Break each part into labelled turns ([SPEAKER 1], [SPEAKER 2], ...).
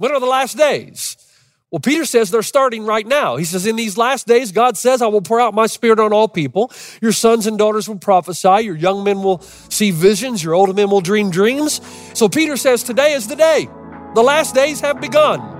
[SPEAKER 1] When are the last days? Well, Peter says they're starting right now. He says, In these last days, God says, I will pour out my spirit on all people. Your sons and daughters will prophesy. Your young men will see visions. Your older men will dream dreams. So Peter says, Today is the day. The last days have begun.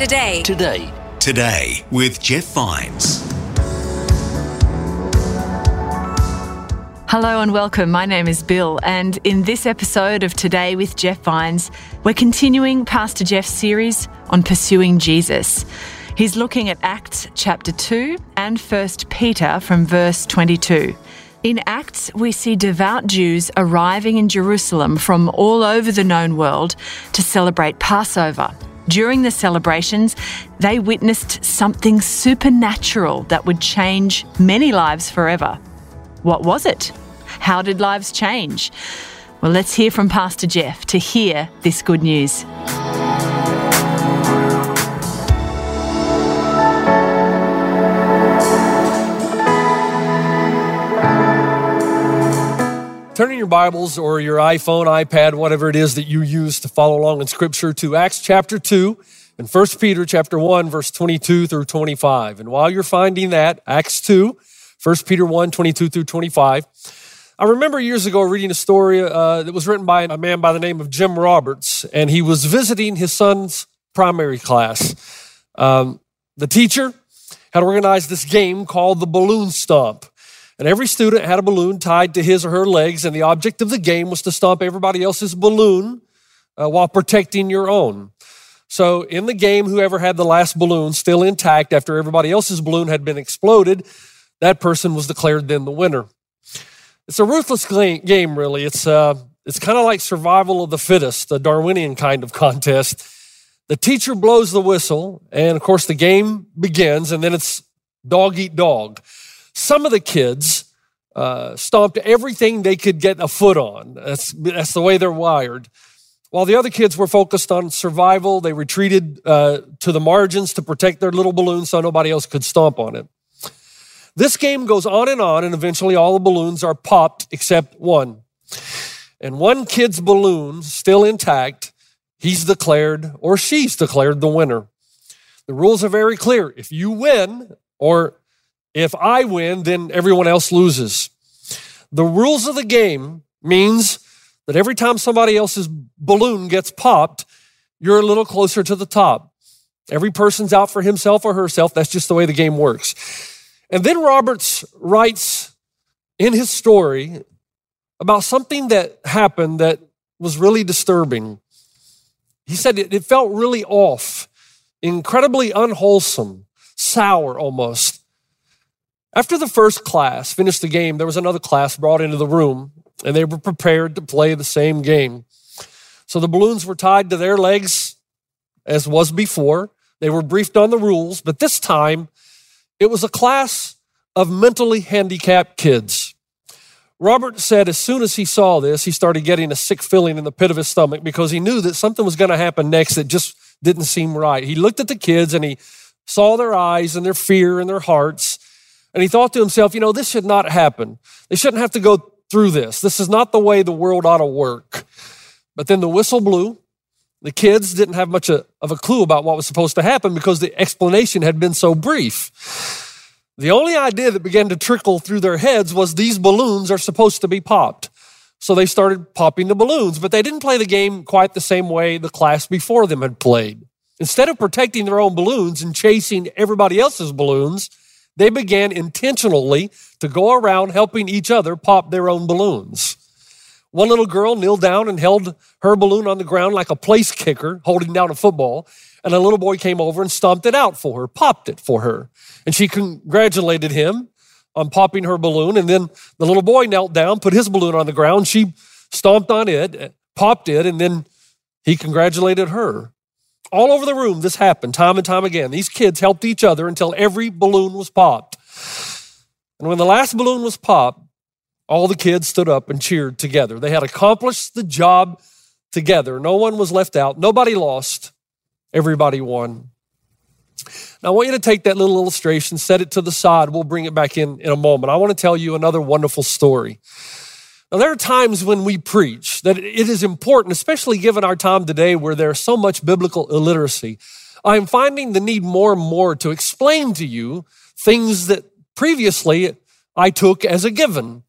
[SPEAKER 2] Today.
[SPEAKER 3] Today.
[SPEAKER 4] Today.
[SPEAKER 2] Today with Jeff Vines.
[SPEAKER 5] Hello and welcome. My name is Bill, and in this episode of Today with Jeff Vines, we're continuing Pastor Jeff's series on pursuing Jesus. He's looking at Acts chapter 2 and 1 Peter from verse 22. In Acts, we see devout Jews arriving in Jerusalem from all over the known world to celebrate Passover. During the celebrations, they witnessed something supernatural that would change many lives forever. What was it? How did lives change? Well, let's hear from Pastor Jeff to hear this good news.
[SPEAKER 1] Turning your Bibles or your iPhone, iPad, whatever it is that you use to follow along in Scripture to Acts chapter 2 and 1 Peter chapter 1, verse 22 through 25. And while you're finding that, Acts 2, 1 Peter 1, 22 through 25, I remember years ago reading a story uh, that was written by a man by the name of Jim Roberts, and he was visiting his son's primary class. Um, the teacher had organized this game called the balloon stomp. And every student had a balloon tied to his or her legs, and the object of the game was to stomp everybody else's balloon uh, while protecting your own. So, in the game, whoever had the last balloon still intact after everybody else's balloon had been exploded, that person was declared then the winner. It's a ruthless game, really. It's, uh, it's kind of like survival of the fittest, the Darwinian kind of contest. The teacher blows the whistle, and of course, the game begins, and then it's dog eat dog. Some of the kids uh, stomped everything they could get a foot on. That's, that's the way they're wired. While the other kids were focused on survival, they retreated uh, to the margins to protect their little balloon so nobody else could stomp on it. This game goes on and on, and eventually all the balloons are popped except one. And one kid's balloon, still intact, he's declared or she's declared the winner. The rules are very clear. If you win, or if I win, then everyone else loses. The rules of the game means that every time somebody else's balloon gets popped, you're a little closer to the top. Every person's out for himself or herself. That's just the way the game works. And then Roberts writes in his story about something that happened that was really disturbing. He said it, it felt really off, incredibly unwholesome, sour almost. After the first class finished the game, there was another class brought into the room, and they were prepared to play the same game. So the balloons were tied to their legs as was before. They were briefed on the rules, but this time it was a class of mentally handicapped kids. Robert said as soon as he saw this, he started getting a sick feeling in the pit of his stomach because he knew that something was going to happen next that just didn't seem right. He looked at the kids and he saw their eyes and their fear and their hearts. And he thought to himself, you know, this should not happen. They shouldn't have to go through this. This is not the way the world ought to work. But then the whistle blew. The kids didn't have much uh, of a clue about what was supposed to happen because the explanation had been so brief. The only idea that began to trickle through their heads was these balloons are supposed to be popped. So they started popping the balloons, but they didn't play the game quite the same way the class before them had played. Instead of protecting their own balloons and chasing everybody else's balloons, they began intentionally to go around helping each other pop their own balloons. One little girl kneeled down and held her balloon on the ground like a place kicker holding down a football. And a little boy came over and stomped it out for her, popped it for her. And she congratulated him on popping her balloon. And then the little boy knelt down, put his balloon on the ground. She stomped on it, popped it, and then he congratulated her. All over the room, this happened time and time again. These kids helped each other until every balloon was popped. And when the last balloon was popped, all the kids stood up and cheered together. They had accomplished the job together. No one was left out. Nobody lost. Everybody won. Now, I want you to take that little illustration, set it to the side. We'll bring it back in in a moment. I want to tell you another wonderful story. Now, there are times when we preach that it is important, especially given our time today where there's so much biblical illiteracy. I'm finding the need more and more to explain to you things that previously I took as a given.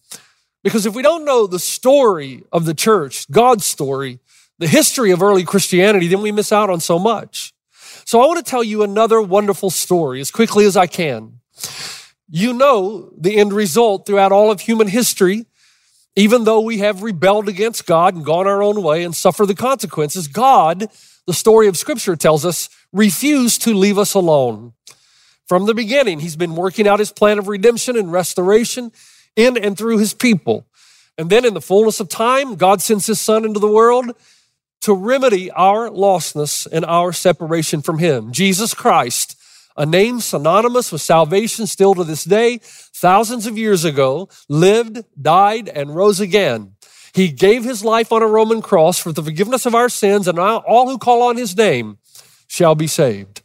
[SPEAKER 1] Because if we don't know the story of the church, God's story, the history of early Christianity, then we miss out on so much. So I want to tell you another wonderful story as quickly as I can. You know the end result throughout all of human history. Even though we have rebelled against God and gone our own way and suffer the consequences, God, the story of scripture tells us, refused to leave us alone. From the beginning, he's been working out his plan of redemption and restoration in and through his people. And then in the fullness of time, God sends his son into the world to remedy our lostness and our separation from him. Jesus Christ, a name synonymous with salvation still to this day, thousands of years ago, lived, died, and rose again. He gave his life on a Roman cross for the forgiveness of our sins, and all who call on his name shall be saved.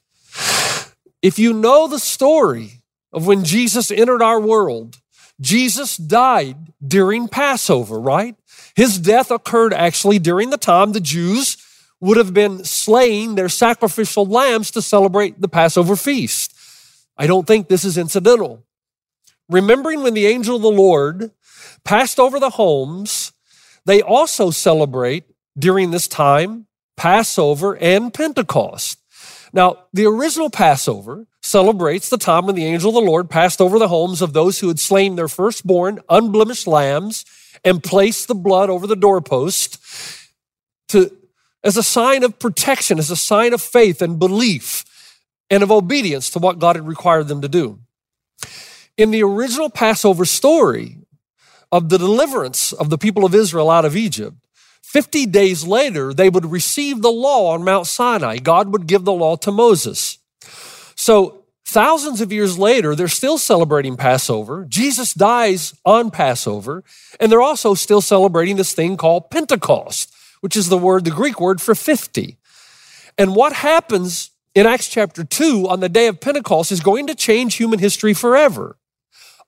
[SPEAKER 1] If you know the story of when Jesus entered our world, Jesus died during Passover, right? His death occurred actually during the time the Jews would have been slaying their sacrificial lambs to celebrate the Passover feast. I don't think this is incidental. Remembering when the angel of the Lord passed over the homes, they also celebrate during this time Passover and Pentecost. Now, the original Passover celebrates the time when the angel of the Lord passed over the homes of those who had slain their firstborn, unblemished lambs and placed the blood over the doorpost to, as a sign of protection, as a sign of faith and belief and of obedience to what God had required them to do. In the original Passover story of the deliverance of the people of Israel out of Egypt, 50 days later, they would receive the law on Mount Sinai. God would give the law to Moses. So thousands of years later, they're still celebrating Passover. Jesus dies on Passover, and they're also still celebrating this thing called Pentecost, which is the word, the Greek word for 50. And what happens in Acts chapter 2 on the day of Pentecost is going to change human history forever.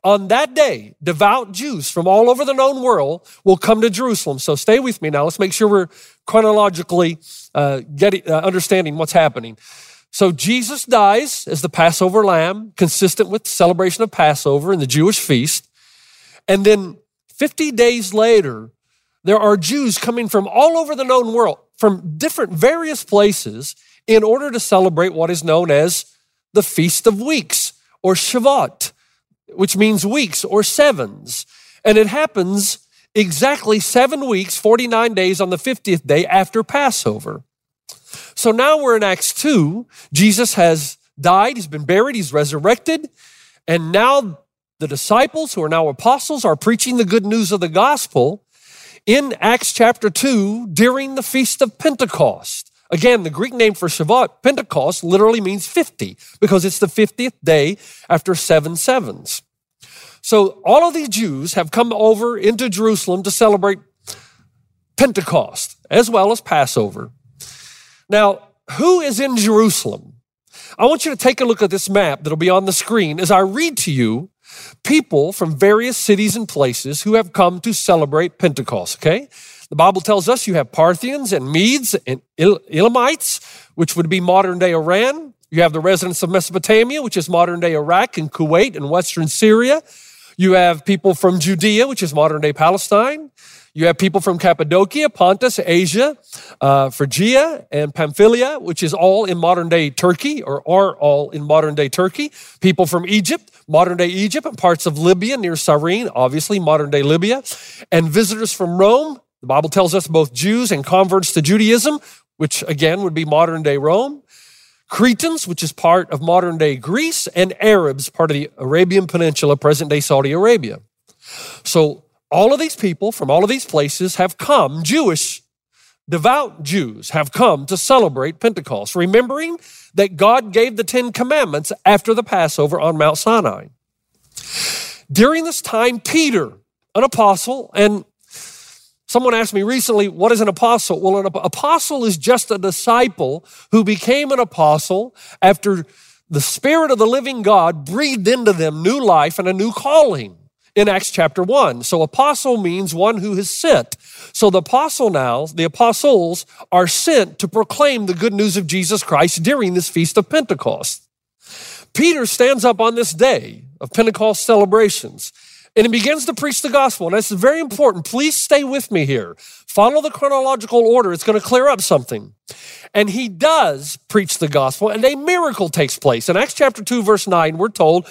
[SPEAKER 1] On that day, devout Jews from all over the known world will come to Jerusalem. So stay with me now. Let's make sure we're chronologically uh, getting, uh, understanding what's happening. So Jesus dies as the Passover lamb, consistent with the celebration of Passover and the Jewish feast. And then 50 days later, there are Jews coming from all over the known world, from different various places, in order to celebrate what is known as the Feast of Weeks or Shavuot which means weeks or sevens. And it happens exactly seven weeks, 49 days on the 50th day after Passover. So now we're in Acts 2. Jesus has died, he's been buried, he's resurrected. And now the disciples, who are now apostles, are preaching the good news of the gospel in Acts chapter 2 during the Feast of Pentecost. Again, the Greek name for Shavuot, Pentecost, literally means 50 because it's the 50th day after seven sevens. So all of these Jews have come over into Jerusalem to celebrate Pentecost as well as Passover. Now, who is in Jerusalem? I want you to take a look at this map that'll be on the screen as I read to you people from various cities and places who have come to celebrate Pentecost, okay? The Bible tells us you have Parthians and Medes and Elamites, which would be modern day Iran. You have the residents of Mesopotamia, which is modern day Iraq and Kuwait and Western Syria. You have people from Judea, which is modern day Palestine. You have people from Cappadocia, Pontus, Asia, uh, Phrygia, and Pamphylia, which is all in modern day Turkey or are all in modern day Turkey. People from Egypt, modern day Egypt, and parts of Libya near Cyrene, obviously modern day Libya, and visitors from Rome. The Bible tells us both Jews and converts to Judaism, which again would be modern day Rome. Cretans, which is part of modern day Greece, and Arabs, part of the Arabian Peninsula, present day Saudi Arabia. So all of these people from all of these places have come, Jewish, devout Jews have come to celebrate Pentecost, remembering that God gave the Ten Commandments after the Passover on Mount Sinai. During this time, Peter, an apostle, and someone asked me recently, what is an apostle? Well, an apostle is just a disciple who became an apostle after the Spirit of the living God breathed into them new life and a new calling in Acts chapter 1. So apostle means one who is sent. So the apostle now, the apostles are sent to proclaim the good news of Jesus Christ during this feast of Pentecost. Peter stands up on this day of Pentecost celebrations and he begins to preach the gospel. And this is very important. Please stay with me here. Follow the chronological order. It's going to clear up something. And he does preach the gospel and a miracle takes place. In Acts chapter 2 verse 9, we're told,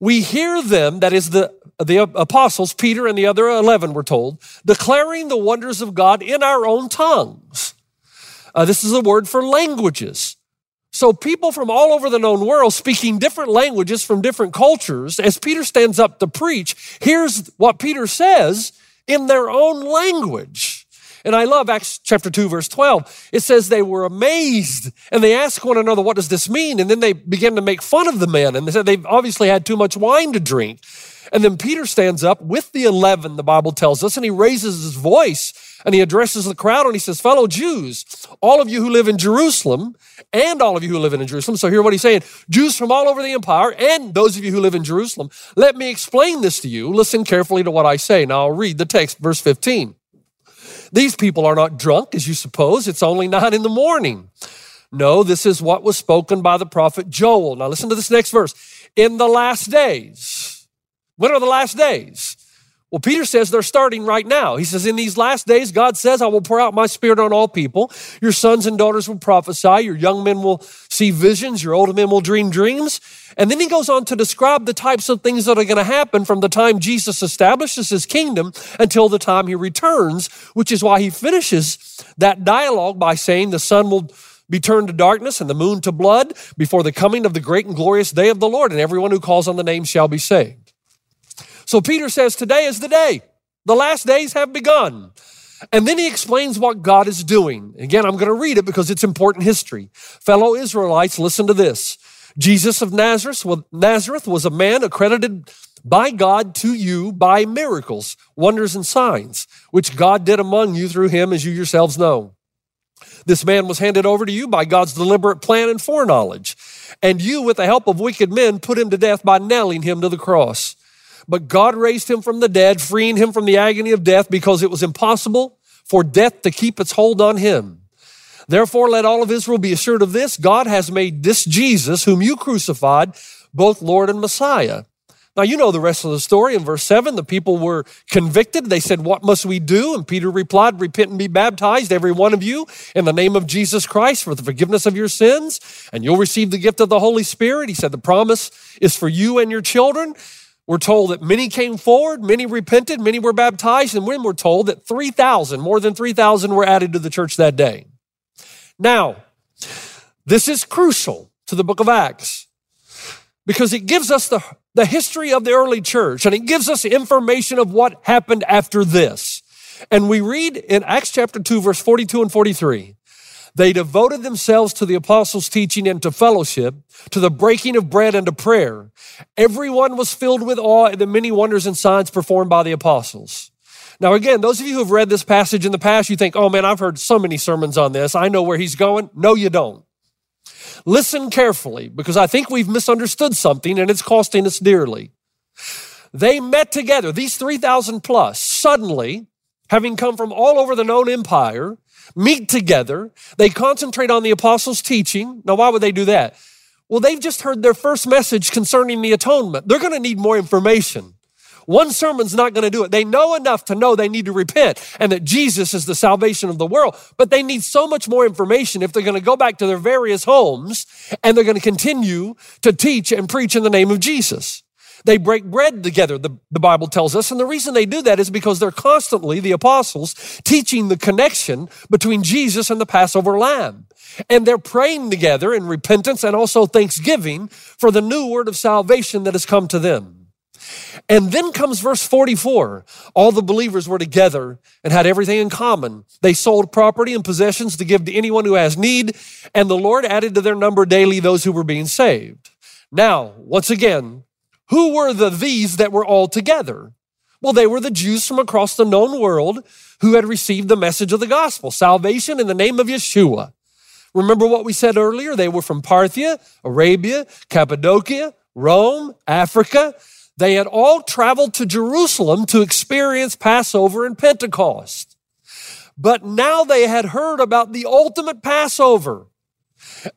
[SPEAKER 1] we hear them, that is the, the apostles, Peter and the other 11 were told, declaring the wonders of God in our own tongues. Uh, this is a word for languages. So people from all over the known world speaking different languages from different cultures, as Peter stands up to preach, here's what Peter says in their own language. And I love Acts chapter 2, verse 12. It says they were amazed and they asked one another, what does this mean? And then they began to make fun of the men and they said they've obviously had too much wine to drink. And then Peter stands up with the 11, the Bible tells us, and he raises his voice and he addresses the crowd and he says, Fellow Jews, all of you who live in Jerusalem and all of you who live in Jerusalem. So hear what he's saying. Jews from all over the empire and those of you who live in Jerusalem. Let me explain this to you. Listen carefully to what I say. Now I'll read the text, verse 15. These people are not drunk, as you suppose. It's only nine in the morning. No, this is what was spoken by the prophet Joel. Now listen to this next verse. In the last days. When are the last days? Well, Peter says they're starting right now. He says, In these last days, God says, I will pour out my spirit on all people. Your sons and daughters will prophesy. Your young men will see visions. Your older men will dream dreams. And then he goes on to describe the types of things that are going to happen from the time Jesus establishes his kingdom until the time he returns, which is why he finishes that dialogue by saying the sun will be turned to darkness and the moon to blood before the coming of the great and glorious day of the Lord, and everyone who calls on the name shall be saved. So Peter says, Today is the day. The last days have begun. And then he explains what God is doing. Again, I'm going to read it because it's important history. Fellow Israelites, listen to this. Jesus of Nazareth, Nazareth was a man accredited by God to you by miracles, wonders, and signs, which God did among you through him, as you yourselves know. This man was handed over to you by God's deliberate plan and foreknowledge. And you, with the help of wicked men, put him to death by nailing him to the cross. But God raised him from the dead, freeing him from the agony of death because it was impossible for death to keep its hold on him. Therefore, let all of Israel be assured of this God has made this Jesus, whom you crucified, both Lord and Messiah. Now, you know the rest of the story. In verse 7, the people were convicted. They said, What must we do? And Peter replied, Repent and be baptized, every one of you, in the name of Jesus Christ for the forgiveness of your sins, and you'll receive the gift of the Holy Spirit. He said, The promise is for you and your children. We're told that many came forward, many repented, many were baptized, and then we're told that 3,000, more than 3,000 were added to the church that day. Now, this is crucial to the book of Acts because it gives us the, the history of the early church and it gives us information of what happened after this. And we read in Acts chapter 2, verse 42 and 43. They devoted themselves to the apostles' teaching and to fellowship, to the breaking of bread and to prayer. Everyone was filled with awe at the many wonders and signs performed by the apostles. Now, again, those of you who have read this passage in the past, you think, oh man, I've heard so many sermons on this. I know where he's going. No, you don't. Listen carefully because I think we've misunderstood something and it's costing us dearly. They met together, these 3,000 plus, suddenly, having come from all over the known empire, meet together. They concentrate on the apostles' teaching. Now, why would they do that? Well, they've just heard their first message concerning the atonement. They're going to need more information. One sermon's not going to do it. They know enough to know they need to repent and that Jesus is the salvation of the world, but they need so much more information if they're going to go back to their various homes and they're going to continue to teach and preach in the name of Jesus. They break bread together, the, the Bible tells us. And the reason they do that is because they're constantly, the apostles, teaching the connection between Jesus and the Passover lamb. And they're praying together in repentance and also thanksgiving for the new word of salvation that has come to them. And then comes verse 44. All the believers were together and had everything in common. They sold property and possessions to give to anyone who has need, and the Lord added to their number daily those who were being saved. Now, once again, who were the these that were all together? Well, they were the Jews from across the known world who had received the message of the gospel, salvation in the name of Yeshua. Remember what we said earlier? They were from Parthia, Arabia, Cappadocia, Rome, Africa. They had all traveled to Jerusalem to experience Passover and Pentecost. But now they had heard about the ultimate Passover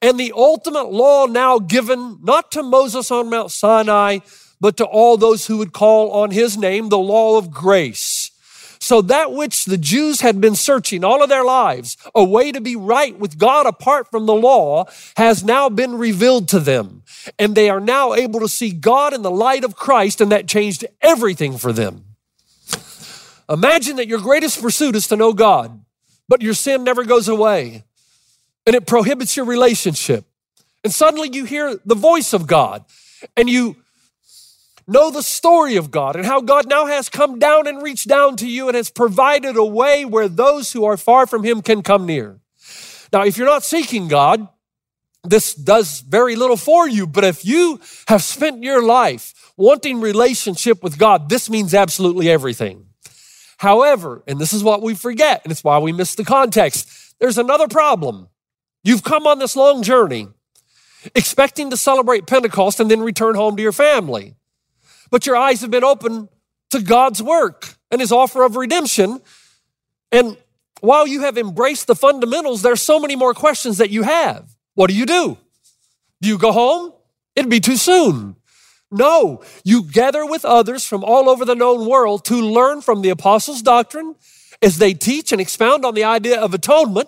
[SPEAKER 1] and the ultimate law now given not to Moses on Mount Sinai, but to all those who would call on his name, the law of grace. So that which the Jews had been searching all of their lives, a way to be right with God apart from the law, has now been revealed to them. And they are now able to see God in the light of Christ, and that changed everything for them. Imagine that your greatest pursuit is to know God, but your sin never goes away and it prohibits your relationship. And suddenly you hear the voice of God and you know the story of God and how God now has come down and reached down to you and has provided a way where those who are far from Him can come near. Now, if you're not seeking God, this does very little for you, but if you have spent your life wanting relationship with God, this means absolutely everything. However, and this is what we forget, and it's why we miss the context, there's another problem. You've come on this long journey expecting to celebrate Pentecost and then return home to your family. But your eyes have been open to God's work and his offer of redemption. And while you have embraced the fundamentals, there's so many more questions that you have. What do you do? Do you go home? It'd be too soon. No, you gather with others from all over the known world to learn from the apostles' doctrine as they teach and expound on the idea of atonement.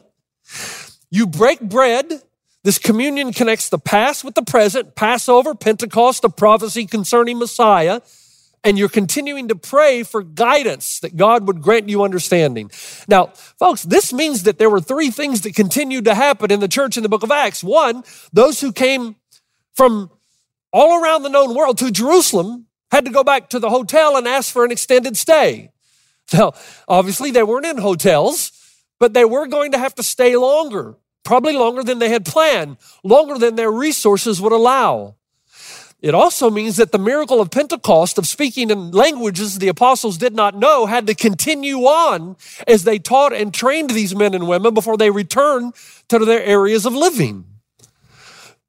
[SPEAKER 1] You break bread. This communion connects the past with the present, Passover, Pentecost, the prophecy concerning Messiah, and you're continuing to pray for guidance that God would grant you understanding. Now, folks, this means that there were three things that continued to happen in the church in the book of Acts. One, those who came from all around the known world to Jerusalem had to go back to the hotel and ask for an extended stay. Now, obviously, they weren't in hotels, but they were going to have to stay longer, probably longer than they had planned, longer than their resources would allow. It also means that the miracle of Pentecost, of speaking in languages the apostles did not know, had to continue on as they taught and trained these men and women before they returned to their areas of living.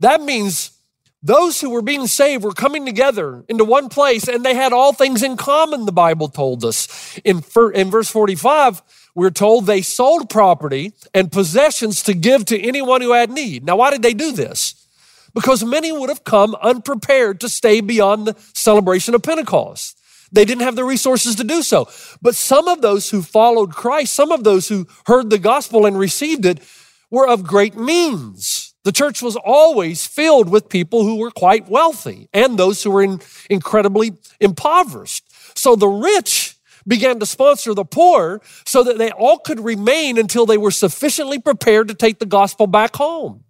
[SPEAKER 1] That means those who were being saved were coming together into one place and they had all things in common, the Bible told us. In, in verse 45, we're told they sold property and possessions to give to anyone who had need. Now, why did they do this? because many would have come unprepared to stay beyond the celebration of Pentecost. They didn't have the resources to do so. But some of those who followed Christ, some of those who heard the gospel and received it, were of great means. The church was always filled with people who were quite wealthy and those who were in, incredibly impoverished. So the rich began to sponsor the poor so that they all could remain until they were sufficiently prepared to take the gospel back home.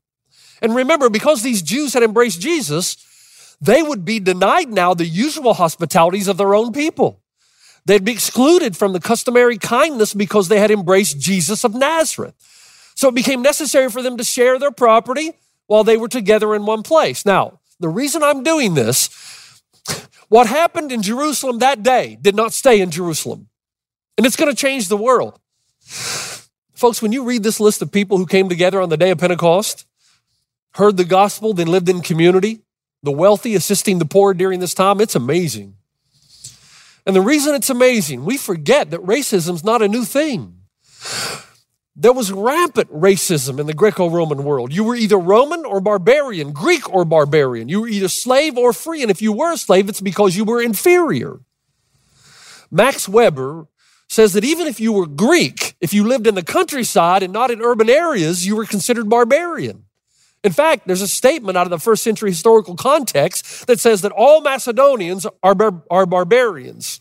[SPEAKER 1] And remember, because these Jews had embraced Jesus, they would be denied now the usual hospitalities of their own people. They'd be excluded from the customary kindness because they had embraced Jesus of Nazareth. So it became necessary for them to share their property while they were together in one place. Now, the reason I'm doing this, what happened in Jerusalem that day did not stay in Jerusalem. And it's going to change the world. Folks, when you read this list of people who came together on the day of Pentecost, heard the gospel, then lived in community, the wealthy assisting the poor during this time. It's amazing. And the reason it's amazing, we forget that racism's not a new thing. There was rampant racism in the Greco Roman world. You were either Roman or barbarian, Greek or barbarian. You were either slave or free. And if you were a slave, it's because you were inferior. Max Weber says that even if you were Greek, if you lived in the countryside and not in urban areas, you were considered barbarian. In fact, there's a statement out of the first century historical context that says that all Macedonians are, bar- are barbarians.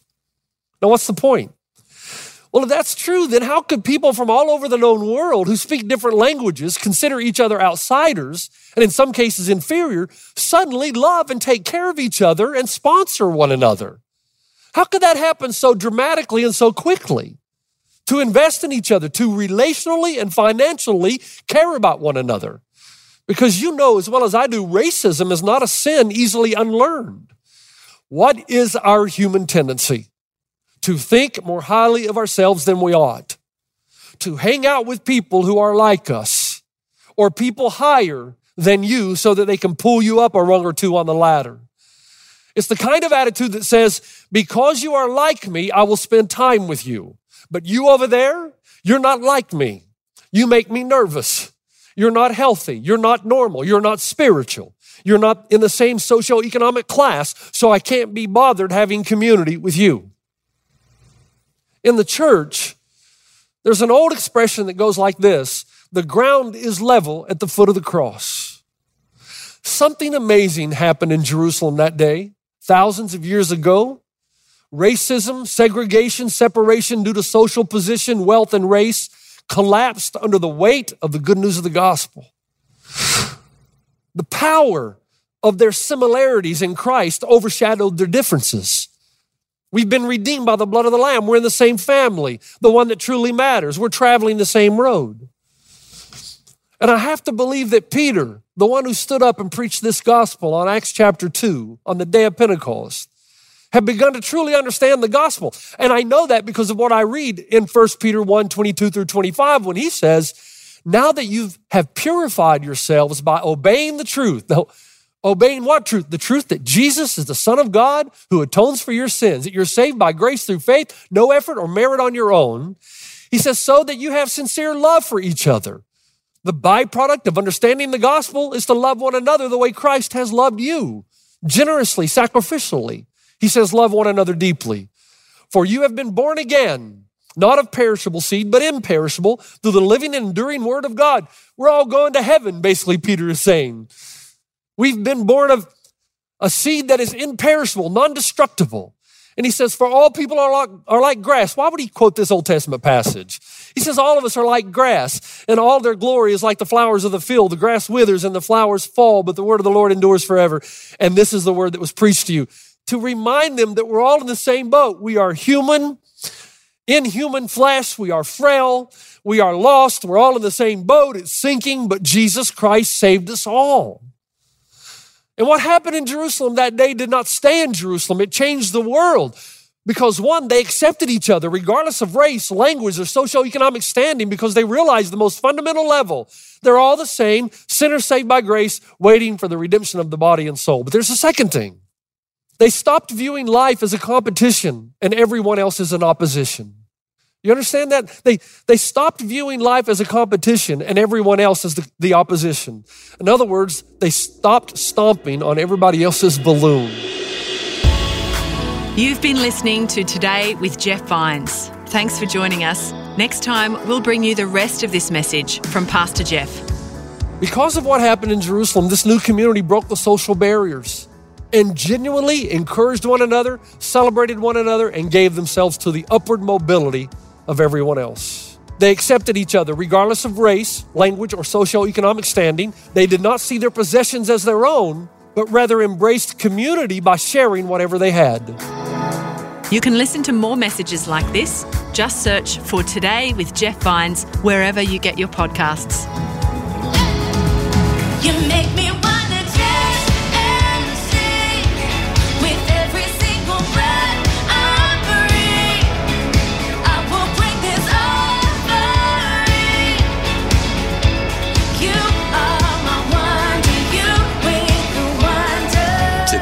[SPEAKER 1] Now, what's the point? Well, if that's true, then how could people from all over the known world who speak different languages, consider each other outsiders, and in some cases inferior, suddenly love and take care of each other and sponsor one another? How could that happen so dramatically and so quickly? To invest in each other, to relationally and financially care about one another. Because you know as well as I do, racism is not a sin easily unlearned. What is our human tendency? To think more highly of ourselves than we ought, to hang out with people who are like us, or people higher than you so that they can pull you up a rung or two on the ladder. It's the kind of attitude that says, because you are like me, I will spend time with you. But you over there, you're not like me. You make me nervous. You're not healthy. You're not normal. You're not spiritual. You're not in the same socioeconomic class, so I can't be bothered having community with you. In the church, there's an old expression that goes like this the ground is level at the foot of the cross. Something amazing happened in Jerusalem that day, thousands of years ago. Racism, segregation, separation due to social position, wealth, and race collapsed under the weight of the good news of the gospel. The power of their similarities in Christ overshadowed their differences. We've been redeemed by the blood of the Lamb. We're in the same family, the one that truly matters. We're traveling the same road. And I have to believe that Peter, the one who stood up and preached this gospel on Acts chapter 2 on the day of Pentecost, had begun to truly understand the gospel. And I know that because of what I read in 1 Peter 1 22 through 25 when he says, Now that you have purified yourselves by obeying the truth, the, obeying what truth? The truth that Jesus is the Son of God who atones for your sins, that you're saved by grace through faith, no effort or merit on your own. He says, so that you have sincere love for each other. The byproduct of understanding the gospel is to love one another the way Christ has loved you, generously, sacrificially. He says, love one another deeply. For you have been born again, not of perishable seed, but imperishable, through the living and enduring word of God. We're all going to heaven, basically, Peter is saying. We've been born of a seed that is imperishable, non destructible. And he says, For all people are like, are like grass. Why would he quote this Old Testament passage? He says, All of us are like grass, and all their glory is like the flowers of the field. The grass withers and the flowers fall, but the word of the Lord endures forever. And this is the word that was preached to you to remind them that we're all in the same boat. We are human, in human flesh. We are frail. We are lost. We're all in the same boat. It's sinking, but Jesus Christ saved us all. And what happened in Jerusalem that day did not stay in Jerusalem. It changed the world. Because one, they accepted each other regardless of race, language, or socioeconomic standing because they realized the most fundamental level. They're all the same, sinners saved by grace, waiting for the redemption of the body and soul. But there's a second thing. They stopped viewing life as a competition and everyone else as an opposition. You understand that? They, they stopped viewing life as a competition and everyone else as the, the opposition. In other words, they stopped stomping on everybody else's balloon.
[SPEAKER 5] You've been listening to Today with Jeff Vines. Thanks for joining us. Next time, we'll bring you the rest of this message from Pastor Jeff.
[SPEAKER 1] Because of what happened in Jerusalem, this new community broke the social barriers and genuinely encouraged one another, celebrated one another, and gave themselves to the upward mobility of everyone else. They accepted each other regardless of race, language, or socioeconomic standing. They did not see their possessions as their own, but rather embraced community by sharing whatever they had.
[SPEAKER 5] You can listen to more messages like this. Just search for Today with Jeff Vines wherever you get your podcasts.